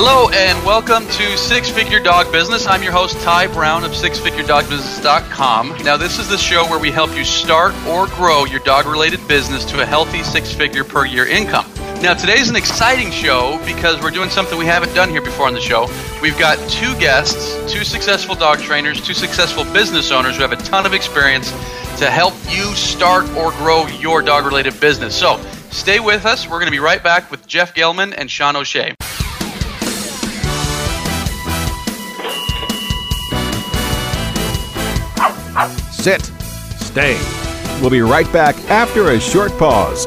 Hello and welcome to Six Figure Dog Business. I'm your host, Ty Brown of SixFigureDogBusiness.com. Now, this is the show where we help you start or grow your dog related business to a healthy six figure per year income. Now, today's an exciting show because we're doing something we haven't done here before on the show. We've got two guests, two successful dog trainers, two successful business owners who have a ton of experience to help you start or grow your dog related business. So, stay with us. We're going to be right back with Jeff Gellman and Sean O'Shea. Sit. Stay. We'll be right back after a short pause.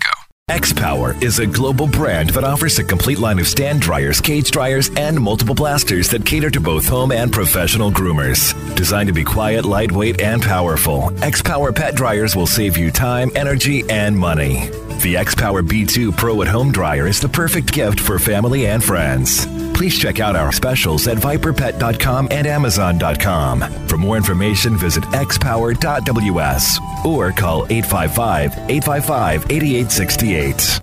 go. X Power is a global brand that offers a complete line of stand dryers, cage dryers, and multiple blasters that cater to both home and professional groomers. Designed to be quiet, lightweight, and powerful, X Power pet dryers will save you time, energy, and money. The X Power B2 Pro at Home dryer is the perfect gift for family and friends. Please check out our specials at viperpet.com and amazon.com. For more information, visit xpower.ws or call 855 855 8868.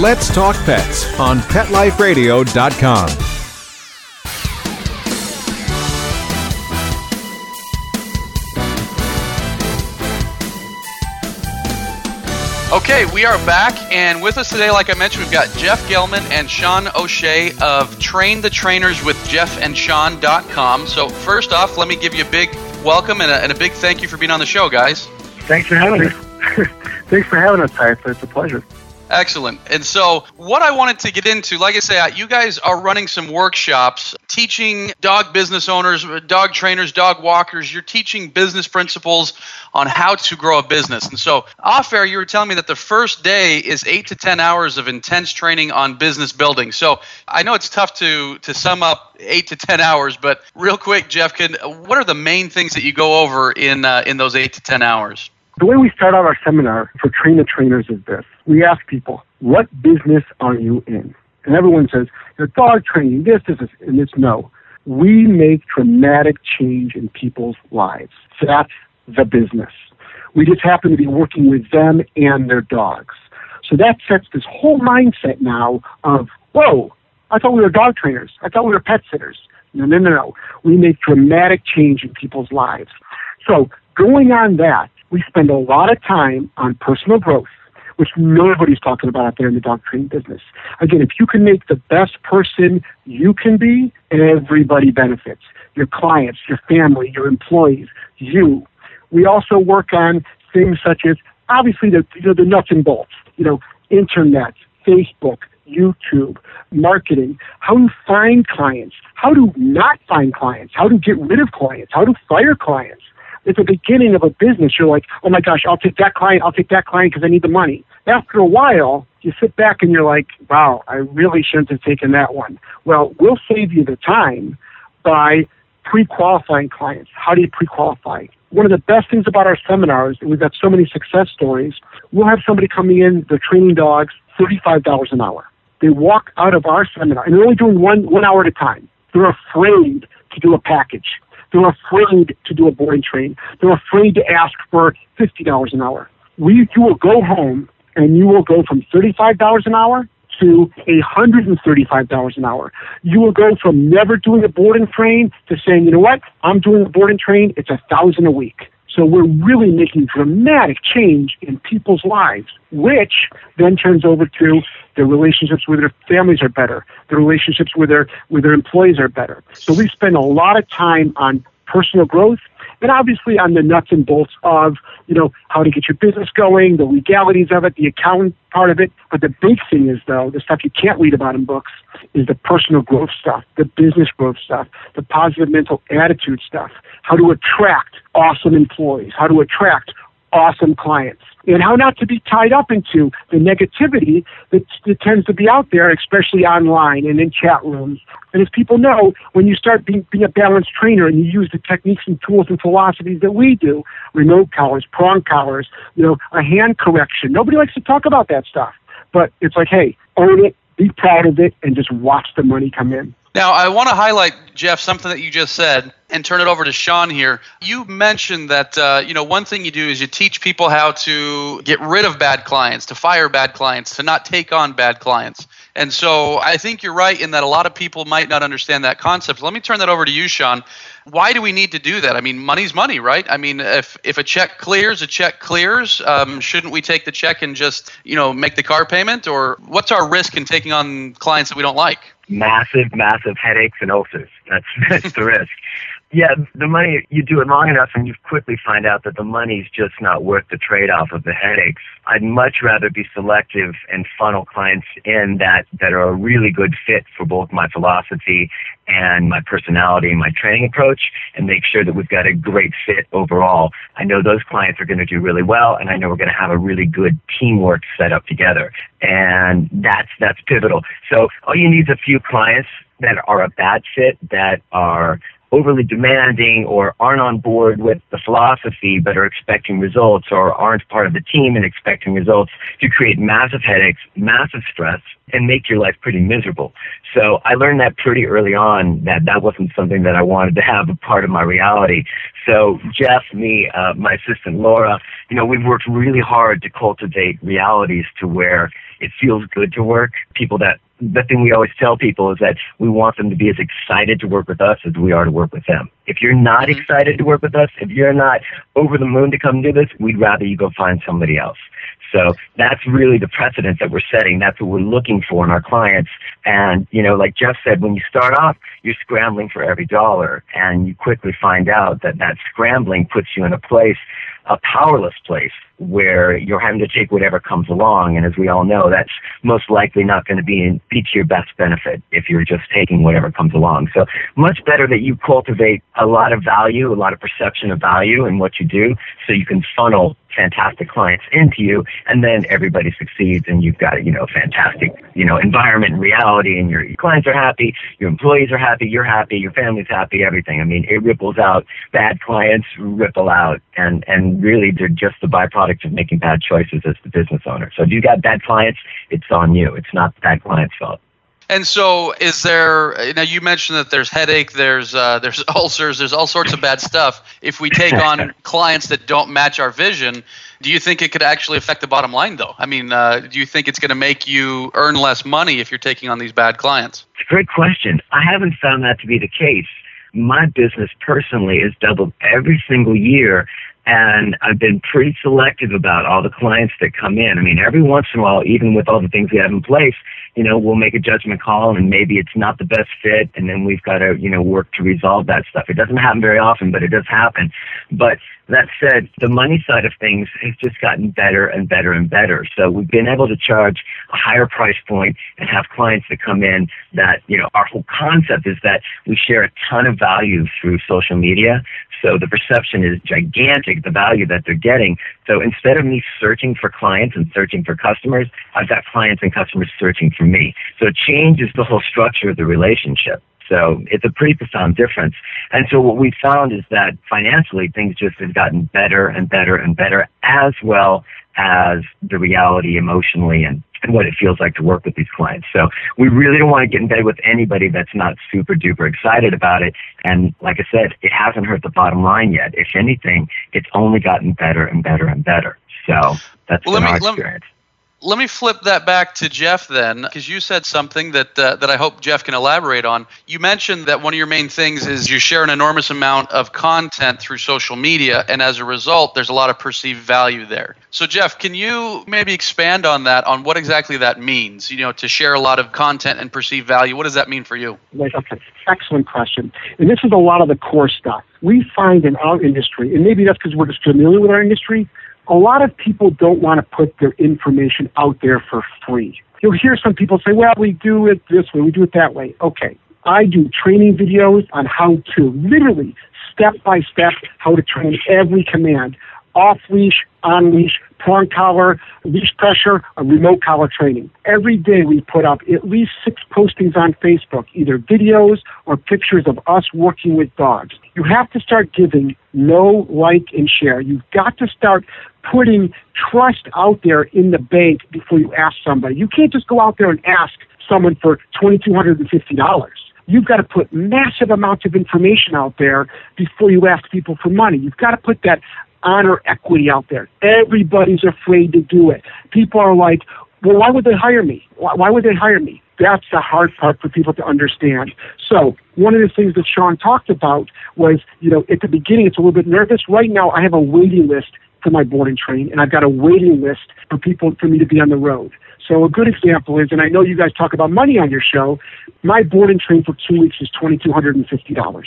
Let's talk pets on PetLifeRadio.com. Okay, we are back, and with us today, like I mentioned, we've got Jeff Gellman and Sean O'Shea of Train the Trainers with JeffandSean.com. So, first off, let me give you a big welcome and a, and a big thank you for being on the show, guys. Thanks for having us. Thanks for having us, Ty. It's a pleasure. Excellent. And so, what I wanted to get into, like I say, you guys are running some workshops teaching dog business owners, dog trainers, dog walkers. You're teaching business principles on how to grow a business. And so, off air, you were telling me that the first day is eight to 10 hours of intense training on business building. So, I know it's tough to, to sum up eight to 10 hours, but real quick, Jeff, can, what are the main things that you go over in, uh, in those eight to 10 hours? The way we start out our seminar for Train the Trainers is this. We ask people, what business are you in? And everyone says, you're dog training, this, this, this, and it's no. We make dramatic change in people's lives. So that's the business. We just happen to be working with them and their dogs. So that sets this whole mindset now of, whoa, I thought we were dog trainers. I thought we were pet sitters. No, no, no, no. We make dramatic change in people's lives. So going on that, we spend a lot of time on personal growth, which nobody's talking about out there in the dog training business. Again, if you can make the best person you can be, everybody benefits. Your clients, your family, your employees, you. We also work on things such as obviously the you know, the nuts and bolts, you know, internet, Facebook, YouTube, marketing, how to find clients, how to not find clients, how to get rid of clients, how to fire clients at the beginning of a business, you're like, oh my gosh, I'll take that client, I'll take that client because I need the money. After a while, you sit back and you're like, wow, I really shouldn't have taken that one. Well, we'll save you the time by pre qualifying clients. How do you pre qualify? One of the best things about our seminars, and we've got so many success stories, we'll have somebody coming in, they're training dogs, $35 an hour. They walk out of our seminar, and they're only doing one, one hour at a time. They're afraid to do a package. They're afraid to do a boarding train. They're afraid to ask for $50 an hour. We, you will go home and you will go from $35 an hour to a $135 an hour. You will go from never doing a board and train to saying, you know what, I'm doing a board and train, it's a thousand a week. So we're really making dramatic change in people's lives, which then turns over to their relationships with their families are better, their relationships with their with their employees are better. So we spend a lot of time on personal growth and obviously on the nuts and bolts of, you know, how to get your business going, the legalities of it, the accounting part of it. But the big thing is though, the stuff you can't read about in books is the personal growth stuff, the business growth stuff, the positive mental attitude stuff, how to attract awesome employees, how to attract awesome clients, and how not to be tied up into the negativity that, that tends to be out there, especially online and in chat rooms. And as people know, when you start being, being a balanced trainer and you use the techniques and tools and philosophies that we do, remote collars, prong collars, you know, a hand correction, nobody likes to talk about that stuff. But it's like, hey, own it, be proud of it, and just watch the money come in. Now, I want to highlight, Jeff, something that you just said and turn it over to Sean here. You mentioned that, uh, you know, one thing you do is you teach people how to get rid of bad clients, to fire bad clients, to not take on bad clients. And so I think you're right in that a lot of people might not understand that concept. Let me turn that over to you, Sean. Why do we need to do that? I mean, money's money, right? I mean, if, if a check clears, a check clears. Um, shouldn't we take the check and just, you know, make the car payment? Or what's our risk in taking on clients that we don't like? massive, massive headaches and ulcers. That's that's the risk. Yeah, the money you do it long enough, and you quickly find out that the money's just not worth the trade-off of the headaches. I'd much rather be selective and funnel clients in that that are a really good fit for both my philosophy and my personality and my training approach, and make sure that we've got a great fit overall. I know those clients are going to do really well, and I know we're going to have a really good teamwork set up together, and that's that's pivotal. So all you need is a few clients that are a bad fit that are overly demanding or aren't on board with the philosophy but are expecting results or aren't part of the team and expecting results to create massive headaches, massive stress, and make your life pretty miserable. So I learned that pretty early on that that wasn't something that I wanted to have a part of my reality. So Jeff, me, uh, my assistant Laura, you know, we've worked really hard to cultivate realities to where it feels good to work. People that the thing we always tell people is that we want them to be as excited to work with us as we are to work with them. If you're not mm-hmm. excited to work with us, if you're not over the moon to come do this, we'd rather you go find somebody else. So that's really the precedent that we're setting. That's what we're looking for in our clients. And, you know, like Jeff said, when you start off, you're scrambling for every dollar and you quickly find out that that scrambling puts you in a place, a powerless place where you're having to take whatever comes along. And as we all know, that's most likely not going to be, in, be to your best benefit if you're just taking whatever comes along. So much better that you cultivate a lot of value, a lot of perception of value in what you do so you can funnel fantastic clients into you and then everybody succeeds and you've got, you know, fantastic, you know, environment and reality and your clients are happy, your employees are happy, you're happy, your family's happy, everything. I mean, it ripples out. Bad clients ripple out and, and really they're just the byproduct of making bad choices as the business owner. So if you got bad clients, it's on you. It's not that client's fault. And so, is there? Now, you mentioned that there's headache, there's uh, there's ulcers, there's all sorts of bad stuff. If we take on clients that don't match our vision, do you think it could actually affect the bottom line, though? I mean, uh, do you think it's going to make you earn less money if you're taking on these bad clients? It's a great question. I haven't found that to be the case. My business personally has doubled every single year and I've been pretty selective about all the clients that come in. I mean, every once in a while, even with all the things we have in place, you know, we'll make a judgment call and maybe it's not the best fit and then we've got to, you know, work to resolve that stuff. It doesn't happen very often, but it does happen. But that said, the money side of things has just gotten better and better and better. So we've been able to charge a higher price point and have clients that come in that, you know, our whole concept is that we share a ton of value through social media. So the perception is gigantic, the value that they're getting. So instead of me searching for clients and searching for customers, I've got clients and customers searching for me. So it changes the whole structure of the relationship. So it's a pretty profound difference. And so what we found is that financially things just have gotten better and better and better as well as the reality emotionally and, and what it feels like to work with these clients. So we really don't want to get in bed with anybody that's not super duper excited about it. And like I said, it hasn't hurt the bottom line yet. If anything, it's only gotten better and better and better. So that's well, been our experience. Let me flip that back to Jeff then, because you said something that uh, that I hope Jeff can elaborate on. You mentioned that one of your main things is you share an enormous amount of content through social media, and as a result, there's a lot of perceived value there. So, Jeff, can you maybe expand on that, on what exactly that means? You know, to share a lot of content and perceived value, what does that mean for you? Okay, excellent question. And this is a lot of the core stuff. We find in our industry, and maybe that's because we're just familiar with our industry, a lot of people don't want to put their information out there for free. You'll hear some people say, well, we do it this way, we do it that way. Okay. I do training videos on how to literally step by step how to train every command off leash, on leash, prong collar, leash pressure, a remote collar training. Every day we put up at least six postings on Facebook, either videos or pictures of us working with dogs. You have to start giving no like and share. You've got to start putting trust out there in the bank before you ask somebody. You can't just go out there and ask someone for $2,250. You've got to put massive amounts of information out there before you ask people for money. You've got to put that honor equity out there. Everybody's afraid to do it. People are like, well, why would they hire me? Why, would they hire me? That's the hard part for people to understand. So one of the things that Sean talked about was, you know, at the beginning it's a little bit nervous. Right now I have a waiting list for my board and train, and I've got a waiting list for people for me to be on the road. So a good example is, and I know you guys talk about money on your show, my board and train for two weeks is $2,250.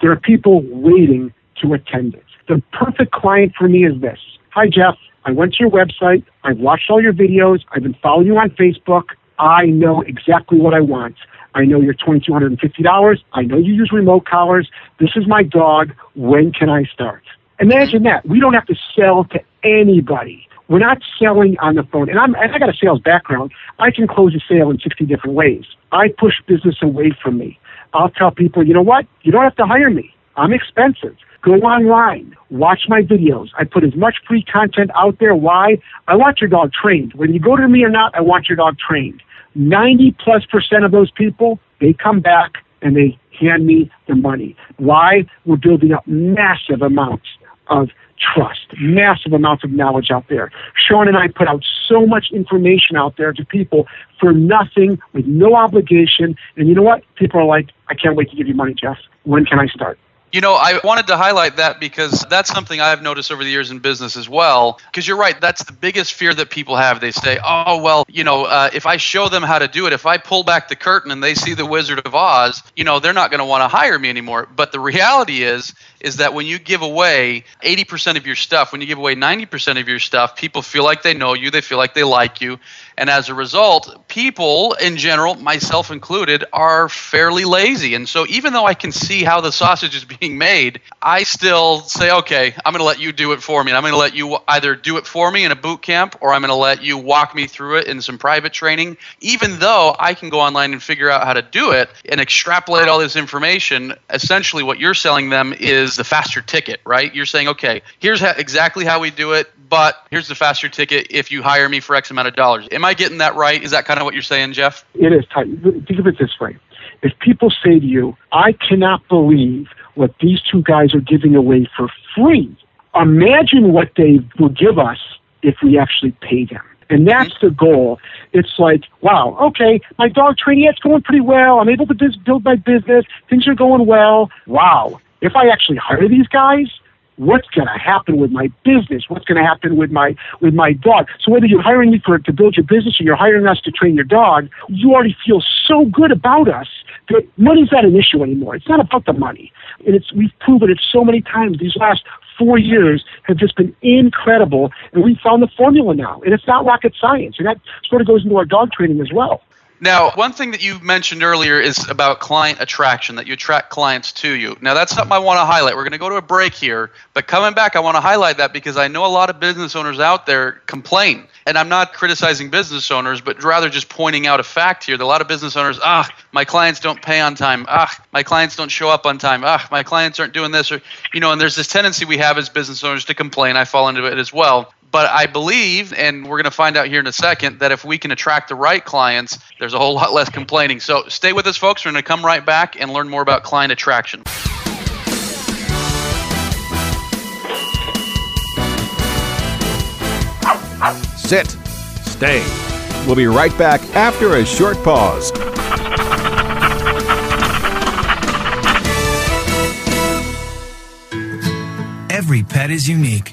There are people waiting to attend it. The perfect client for me is this. Hi, Jeff. I went to your website. I've watched all your videos. I've been following you on Facebook. I know exactly what I want. I know you're $2,250. I know you use remote collars. This is my dog. When can I start? Imagine that. We don't have to sell to anybody. We're not selling on the phone. And, I'm, and I got a sales background. I can close a sale in 60 different ways. I push business away from me. I'll tell people, you know what? You don't have to hire me. I'm expensive. Go online, watch my videos. I put as much free content out there. Why? I want your dog trained. Whether you go to me or not, I want your dog trained. 90 plus percent of those people, they come back and they hand me the money. Why? We're building up massive amounts of trust, massive amounts of knowledge out there. Sean and I put out so much information out there to people for nothing, with no obligation. And you know what? People are like, I can't wait to give you money, Jeff. When can I start? You know, I wanted to highlight that because that's something I've noticed over the years in business as well. Because you're right, that's the biggest fear that people have. They say, oh, well, you know, uh, if I show them how to do it, if I pull back the curtain and they see the Wizard of Oz, you know, they're not going to want to hire me anymore. But the reality is, is that when you give away 80% of your stuff, when you give away 90% of your stuff, people feel like they know you, they feel like they like you. And as a result, people in general, myself included, are fairly lazy. And so even though I can see how the sausage is being made, I still say, okay, I'm going to let you do it for me. And I'm going to let you either do it for me in a boot camp or I'm going to let you walk me through it in some private training, even though I can go online and figure out how to do it and extrapolate all this information. Essentially, what you're selling them is the faster ticket, right? You're saying, okay, here's how, exactly how we do it, but here's the faster ticket if you hire me for X amount of dollars. Am I getting that right? Is that kind of what you're saying, Jeff? It is. Think of it this way. If people say to you, I cannot believe what these two guys are giving away for free, imagine what they will give us if we actually pay them. And that's mm-hmm. the goal. It's like, wow, okay, my dog training, it's going pretty well. I'm able to build my business. Things are going well. Wow. If I actually hire these guys, what's going to happen with my business? What's going to happen with my with my dog? So whether you're hiring me for to build your business or you're hiring us to train your dog, you already feel so good about us that money's not an issue anymore. It's not about the money, and it's we've proven it so many times. These last four years have just been incredible, and we found the formula now. And it's not rocket science, and that sort of goes into our dog training as well. Now, one thing that you mentioned earlier is about client attraction, that you attract clients to you. Now, that's something I want to highlight. We're going to go to a break here, but coming back, I want to highlight that because I know a lot of business owners out there complain. And I'm not criticizing business owners, but rather just pointing out a fact here. That a lot of business owners, ah, my clients don't pay on time. Ah, my clients don't show up on time. Ah, my clients aren't doing this. Or, you know, and there's this tendency we have as business owners to complain. I fall into it as well. But I believe, and we're going to find out here in a second, that if we can attract the right clients, there's a whole lot less complaining. So stay with us, folks. We're going to come right back and learn more about client attraction. Sit. Stay. We'll be right back after a short pause. Every pet is unique.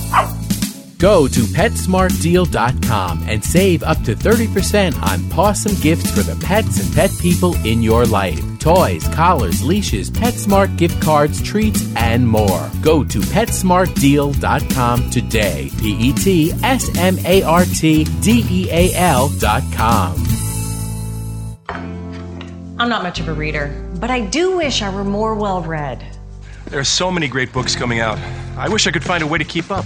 Go to PetSmartDeal.com and save up to 30% on pawsome gifts for the pets and pet people in your life. Toys, collars, leashes, PetSmart gift cards, treats, and more. Go to PetSmartDeal.com today. P E T S M A R T D E A L.com. I'm not much of a reader, but I do wish I were more well read. There are so many great books coming out. I wish I could find a way to keep up.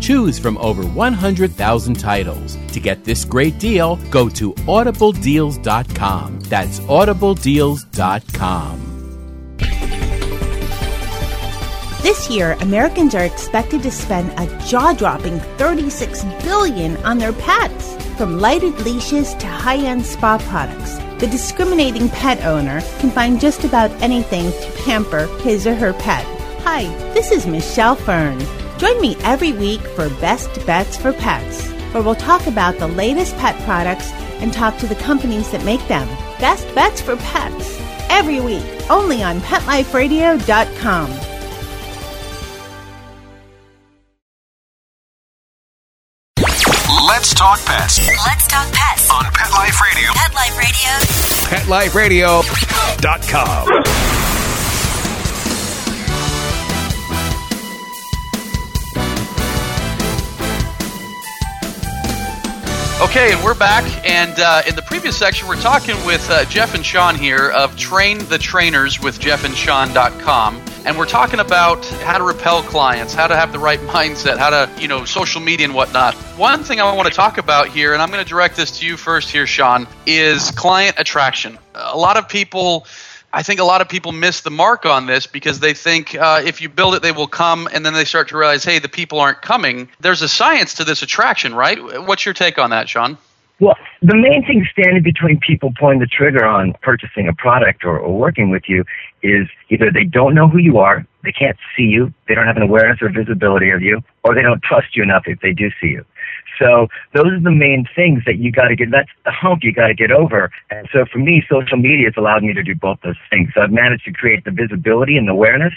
Choose from over 100,000 titles. To get this great deal, go to audibledeals.com. That's audibledeals.com. This year, Americans are expected to spend a jaw-dropping 36 billion on their pets. From lighted leashes to high-end spa products, the discriminating pet owner can find just about anything to pamper his or her pet. Hi, this is Michelle Fern. Join me every week for Best Bets for Pets, where we'll talk about the latest pet products and talk to the companies that make them. Best Bets for Pets, every week, only on PetLifeRadio.com. Let's talk pets Let's talk pets on Pet Life Radio. Pet Life Radio. PetLifeRadio.com. Okay, and we're back. And uh, in the previous section, we're talking with uh, Jeff and Sean here of Train the Trainers with jeffandsean.com. And we're talking about how to repel clients, how to have the right mindset, how to, you know, social media and whatnot. One thing I want to talk about here, and I'm going to direct this to you first here, Sean, is client attraction. A lot of people. I think a lot of people miss the mark on this because they think uh, if you build it, they will come, and then they start to realize, hey, the people aren't coming. There's a science to this attraction, right? What's your take on that, Sean? Well, the main thing standing between people pulling the trigger on purchasing a product or, or working with you is either they don't know who you are, they can't see you, they don't have an awareness or visibility of you, or they don't trust you enough if they do see you. So those are the main things that you got to get. That's the hump you got to get over. And so for me, social media has allowed me to do both those things. So I've managed to create the visibility and awareness,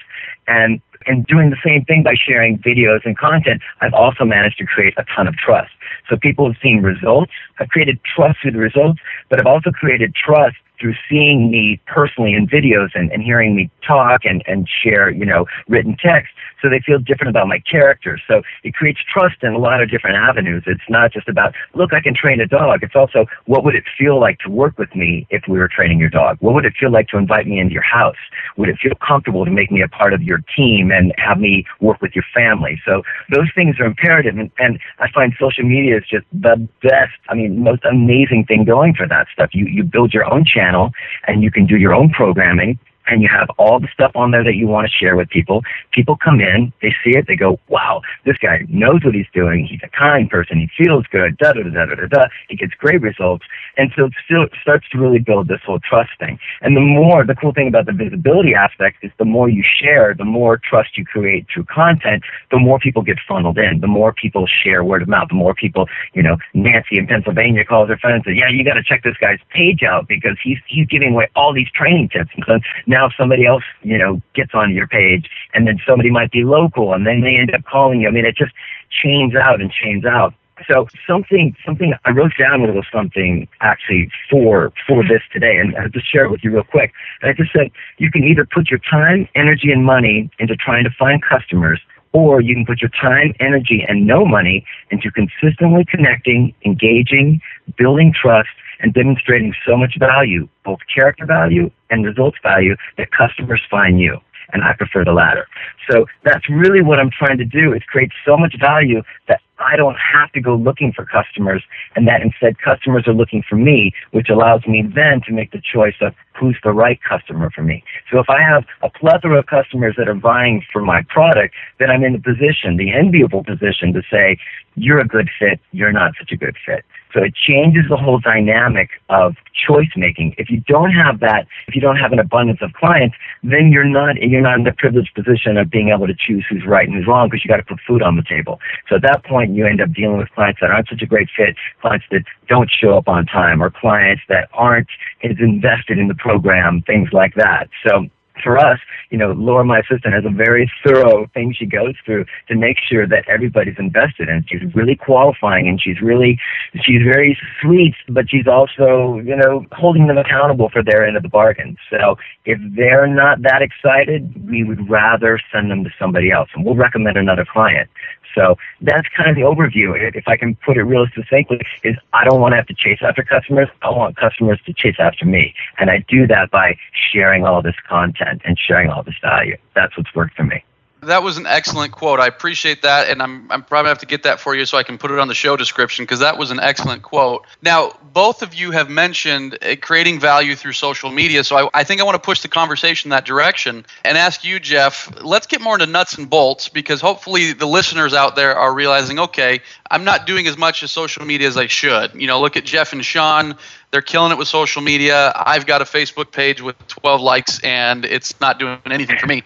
and and doing the same thing by sharing videos and content, I've also managed to create a ton of trust. So people have seen results. I've created trust through the results, but I've also created trust through seeing me personally in videos and, and hearing me talk and, and share, you know, written text so they feel different about my character. So it creates trust in a lot of different avenues. It's not just about, look, I can train a dog. It's also, what would it feel like to work with me if we were training your dog? What would it feel like to invite me into your house? Would it feel comfortable to make me a part of your team and have me work with your family? So those things are imperative. And, and I find social media is just the best, I mean, most amazing thing going for that stuff. You, you build your own channel and you can do your own programming and you have all the stuff on there that you want to share with people. People come in, they see it, they go, wow, this guy knows what he's doing. He's a kind person. He feels good, da da da da da da. He gets great results. And so it starts to really build this whole trust thing. And the more, the cool thing about the visibility aspect is the more you share, the more trust you create through content, the more people get funneled in, the more people share word of mouth, the more people, you know, Nancy in Pennsylvania calls her friend and says, yeah, you got to check this guy's page out because he's, he's giving away all these training tips. And so now somebody else, you know, gets on your page and then somebody might be local and then they end up calling you. I mean, it just chains out and chains out. So something, something I wrote down a little something actually for for this today, and I'll just share it with you real quick. And I just said you can either put your time, energy, and money into trying to find customers, or you can put your time, energy, and no money into consistently connecting, engaging, building trust, and demonstrating so much value, both character value and results value, that customers find you and I prefer the latter. So that's really what I'm trying to do is create so much value that I don't have to go looking for customers and that instead customers are looking for me, which allows me then to make the choice of who's the right customer for me. So if I have a plethora of customers that are buying for my product, then I'm in the position, the enviable position to say, you're a good fit, you're not such a good fit. So it changes the whole dynamic of choice making. If you don't have that, if you don't have an abundance of clients, then you're not you're not in the privileged position of being able to choose who's right and who's wrong because you got to put food on the table. So at that point, you end up dealing with clients that aren't such a great fit, clients that don't show up on time, or clients that aren't as invested in the program, things like that. So for us, you know, Laura, my assistant, has a very thorough thing she goes through to make sure that everybody's invested and she's mm-hmm. really qualifying and she's really she's very sweet, but she's also, you know, holding them accountable for their end of the bargain. So if they're not that excited, we would rather send them to somebody else and we'll recommend another client. So that's kind of the overview. If I can put it real succinctly, is I don't want to have to chase after customers. I want customers to chase after me. And I do that by sharing all this content and sharing all this value. That's what's worked for me. That was an excellent quote. I appreciate that, and I'm, I'm probably have to get that for you so I can put it on the show description because that was an excellent quote. Now, both of you have mentioned uh, creating value through social media, so I, I think I want to push the conversation that direction and ask you, Jeff. Let's get more into nuts and bolts because hopefully the listeners out there are realizing, okay, I'm not doing as much as social media as I should. You know, look at Jeff and Sean they're killing it with social media. I've got a Facebook page with 12 likes and it's not doing anything for me.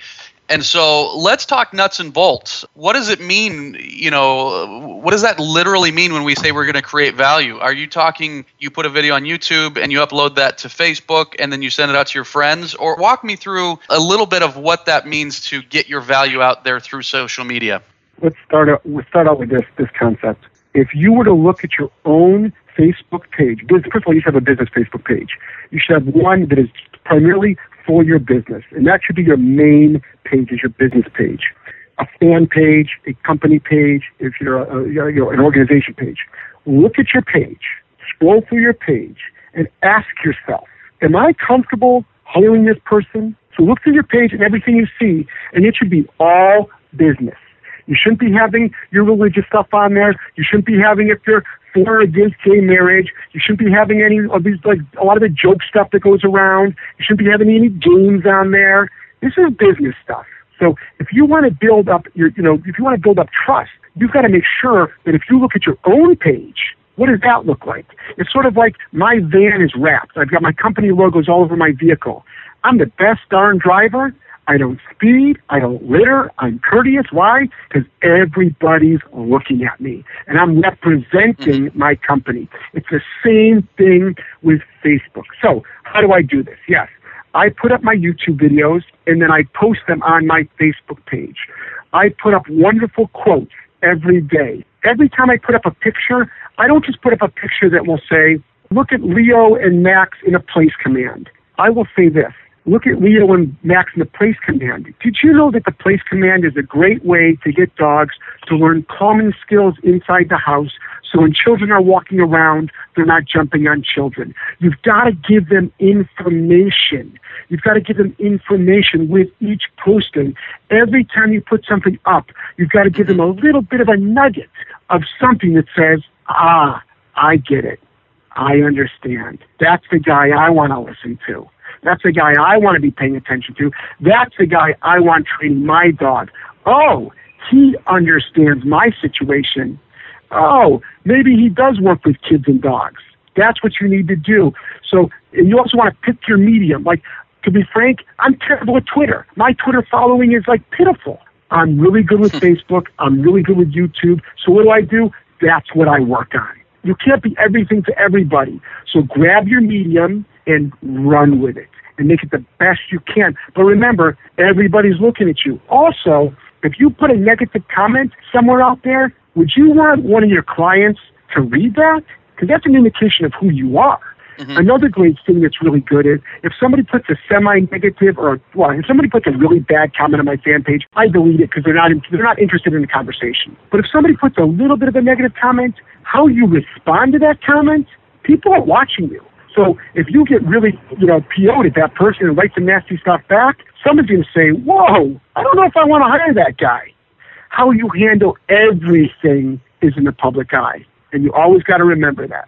And so let's talk nuts and bolts. What does it mean? You know, what does that literally mean when we say we're going to create value? Are you talking you put a video on YouTube and you upload that to Facebook and then you send it out to your friends? Or walk me through a little bit of what that means to get your value out there through social media. Let's start out, let's start out with this, this concept. If you were to look at your own Facebook page, first of all, you should have a business Facebook page. You should have one that is primarily for your business. And that should be your main page, is your business page. A fan page, a company page, if you're a, you know, an organization page. Look at your page, scroll through your page, and ask yourself, am I comfortable hiring this person? So look through your page and everything you see, and it should be all business. You shouldn't be having your religious stuff on there. You shouldn't be having if you're for or against gay marriage. You shouldn't be having any of these like a lot of the joke stuff that goes around. You shouldn't be having any games on there. This is business stuff. So if you want to build up your, you know, if you want to build up trust, you've got to make sure that if you look at your own page, what does that look like? It's sort of like my van is wrapped. I've got my company logos all over my vehicle. I'm the best darn driver. I don't speed. I don't litter. I'm courteous. Why? Because everybody's looking at me and I'm representing mm-hmm. my company. It's the same thing with Facebook. So how do I do this? Yes. I put up my YouTube videos and then I post them on my Facebook page. I put up wonderful quotes every day. Every time I put up a picture, I don't just put up a picture that will say, look at Leo and Max in a place command. I will say this look at Leo and Max in the place command. Did you know that the place command is a great way to get dogs to learn common skills inside the house so when children are walking around, they're not jumping on children. You've got to give them information. You've got to give them information with each posting. Every time you put something up, you've got to give them a little bit of a nugget of something that says, ah, I get it. I understand. That's the guy I want to listen to. That's the guy I want to be paying attention to. That's the guy I want training my dog. Oh, he understands my situation. Oh, maybe he does work with kids and dogs. That's what you need to do. So, and you also want to pick your medium. Like, to be frank, I'm terrible at Twitter. My Twitter following is like pitiful. I'm really good with Facebook. I'm really good with YouTube. So what do I do? That's what I work on. You can't be everything to everybody. So grab your medium and run with it and make it the best you can. But remember, everybody's looking at you. Also, if you put a negative comment somewhere out there, would you want one of your clients to read that? Because that's an indication of who you are. Mm-hmm. Another great thing that's really good is if somebody puts a semi-negative or well, if somebody puts a really bad comment on my fan page, I delete it because they're not they're not interested in the conversation. But if somebody puts a little bit of a negative comment, how you respond to that comment, people are watching you. So if you get really, you know, PO'd at that person and write some nasty stuff back, somebody's going to say, whoa, I don't know if I want to hire that guy. How you handle everything is in the public eye. And you always got to remember that.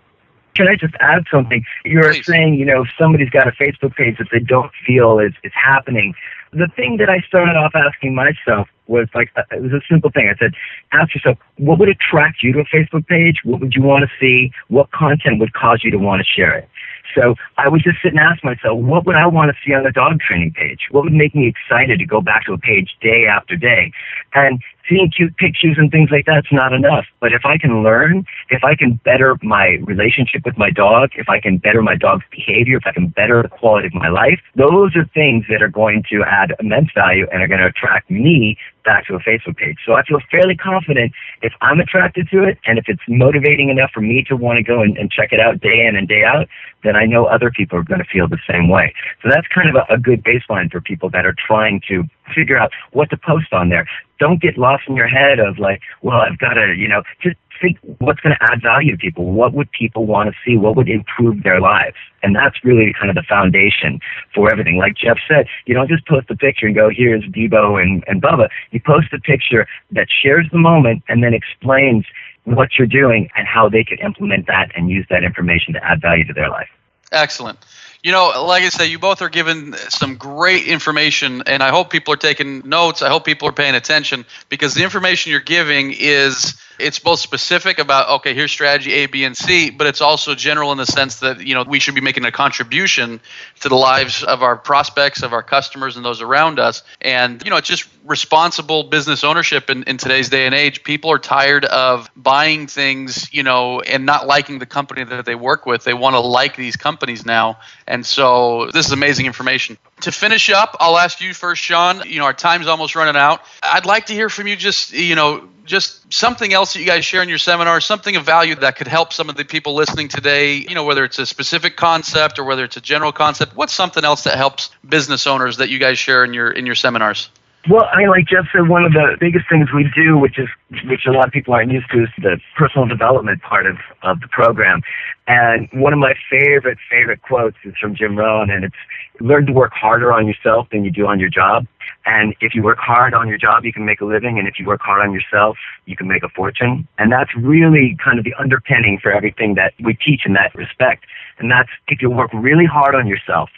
Can I just add something? You're Please. saying, you know, if somebody's got a Facebook page that they don't feel is, is happening. The thing that I started off asking myself was like, it was a simple thing. I said, ask yourself, what would attract you to a Facebook page? What would you want to see? What content would cause you to want to share it? So I would just sit and ask myself, what would I want to see on the dog training page? What would make me excited to go back to a page day after day? And seeing cute pictures and things like that's not enough. But if I can learn, if I can better my relationship with my dog, if I can better my dog's behavior, if I can better the quality of my life, those are things that are going to add immense value and are going to attract me back to a Facebook page. So I feel fairly confident if I'm attracted to it and if it's motivating enough for me to want to go and, and check it out day in and day out, then I know other people are going to feel the same way. So that's kind of a, a good baseline for people that are trying to figure out what to post on there. Don't get lost in your head of like, well, I've got to, you know, just think what's going to add value to people. What would people want to see? What would improve their lives? And that's really kind of the foundation for everything. Like Jeff said, you don't just post a picture and go, here's Debo and, and Bubba. You post a picture that shares the moment and then explains what you're doing and how they can implement that and use that information to add value to their life. Excellent. You know, like I said, you both are giving some great information, and I hope people are taking notes. I hope people are paying attention because the information you're giving is it's both specific about okay here's strategy a b and c but it's also general in the sense that you know we should be making a contribution to the lives of our prospects of our customers and those around us. And you know it's just responsible business ownership in, in today's day and age. People are tired of buying things you know and not liking the company that they work with. They want to like these companies now. And so this is amazing information. To finish up i'll ask you first sean. You know our time's almost running out. I'd like to hear from you just you know just something else that you guys share in your seminar, something of value that could help some of the people listening today, you know, whether it's a specific concept or whether it's a general concept, what's something else that helps business owners that you guys share in your in your seminars? Well, I mean, like Jeff said, one of the biggest things we do, which is which a lot of people aren't used to, is the personal development part of of the program. And one of my favorite favorite quotes is from Jim Rohn, and it's learn to work harder on yourself than you do on your job. And if you work hard on your job, you can make a living. And if you work hard on yourself, you can make a fortune. And that's really kind of the underpinning for everything that we teach in that respect. And that's if you work really hard on yourself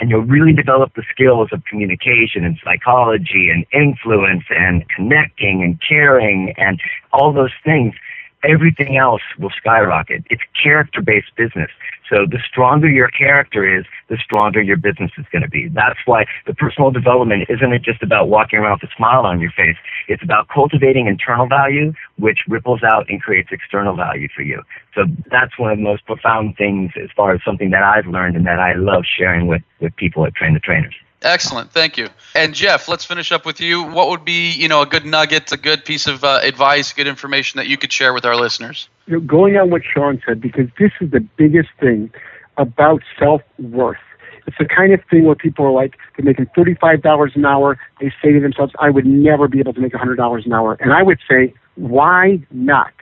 and you'll really develop the skills of communication and psychology and influence and connecting and caring and all those things, everything else will skyrocket. It's character based business. So the stronger your character is, the stronger your business is going to be. That's why the personal development isn't it just about walking around with a smile on your face. It's about cultivating internal value, which ripples out and creates external value for you. So that's one of the most profound things as far as something that I've learned and that I love sharing with, with people at Train the Trainers. Excellent, thank you. And Jeff, let's finish up with you. What would be, you know, a good nugget, a good piece of uh, advice, good information that you could share with our listeners? You know, going on what Sean said, because this is the biggest thing about self worth. It's the kind of thing where people are like, they're making $35 an hour. They say to themselves, I would never be able to make $100 an hour. And I would say, why not?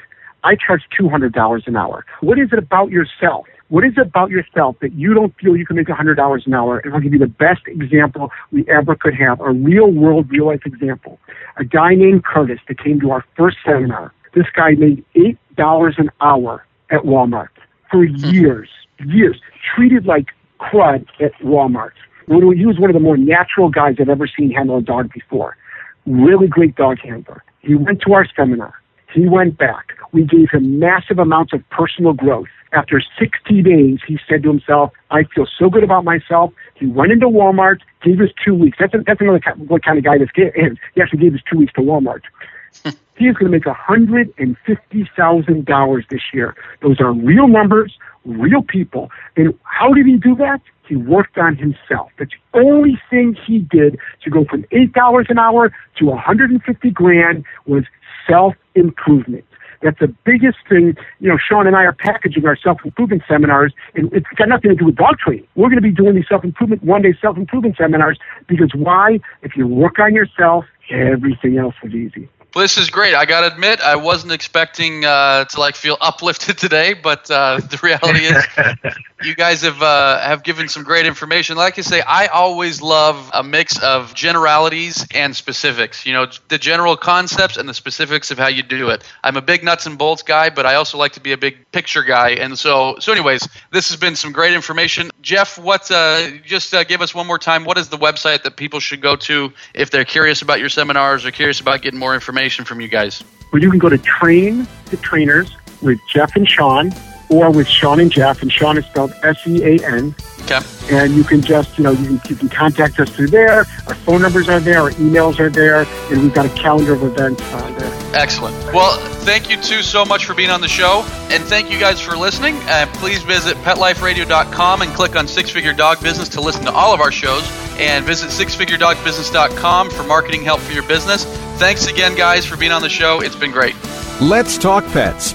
I charge $200 an hour. What is it about yourself what is it about yourself that you don't feel you can make $100 an hour? And I'll give you the best example we ever could have, a real world, real life example. A guy named Curtis that came to our first seminar. This guy made $8 an hour at Walmart for hmm. years, years, treated like crud at Walmart. He was one of the more natural guys I've ever seen handle a dog before. Really great dog handler. He went to our seminar. He went back. We gave him massive amounts of personal growth. After 60 days, he said to himself, I feel so good about myself. He went into Walmart, gave us two weeks. That's, a, that's another kind, what kind of guy this is. He actually gave us two weeks to Walmart. he is going to make $150,000 this year. Those are real numbers, real people. And how did he do that? He worked on himself. That's the only thing he did to go from $8 an hour to 150 grand was self improvement. That's the biggest thing. You know, Sean and I are packaging our self improvement seminars, and it's got nothing to do with dog training. We're going to be doing these self improvement, one day self improvement seminars because why? If you work on yourself, everything else is easy. Well, this is great. I got to admit, I wasn't expecting uh, to like feel uplifted today, but uh, the reality is, you guys have uh, have given some great information. Like I say, I always love a mix of generalities and specifics. You know, the general concepts and the specifics of how you do it. I'm a big nuts and bolts guy, but I also like to be a big picture guy. And so, so anyways, this has been some great information. Jeff, what? Uh, just uh, give us one more time. What is the website that people should go to if they're curious about your seminars or curious about getting more information? from you guys? Well, you can go to Train the Trainers with Jeff and Sean, or with Sean and Jeff, and Sean is spelled S E A N. Okay. And you can just, you know, you can, you can contact us through there. Our phone numbers are there, our emails are there, and we've got a calendar of events on there. Excellent. Well, thank you two so much for being on the show, and thank you guys for listening. Uh, please visit PetLifeRadio.com and click on Six Figure Dog Business to listen to all of our shows, and visit SixFigureDogBusiness.com for marketing help for your business. Thanks again, guys, for being on the show. It's been great. Let's talk pets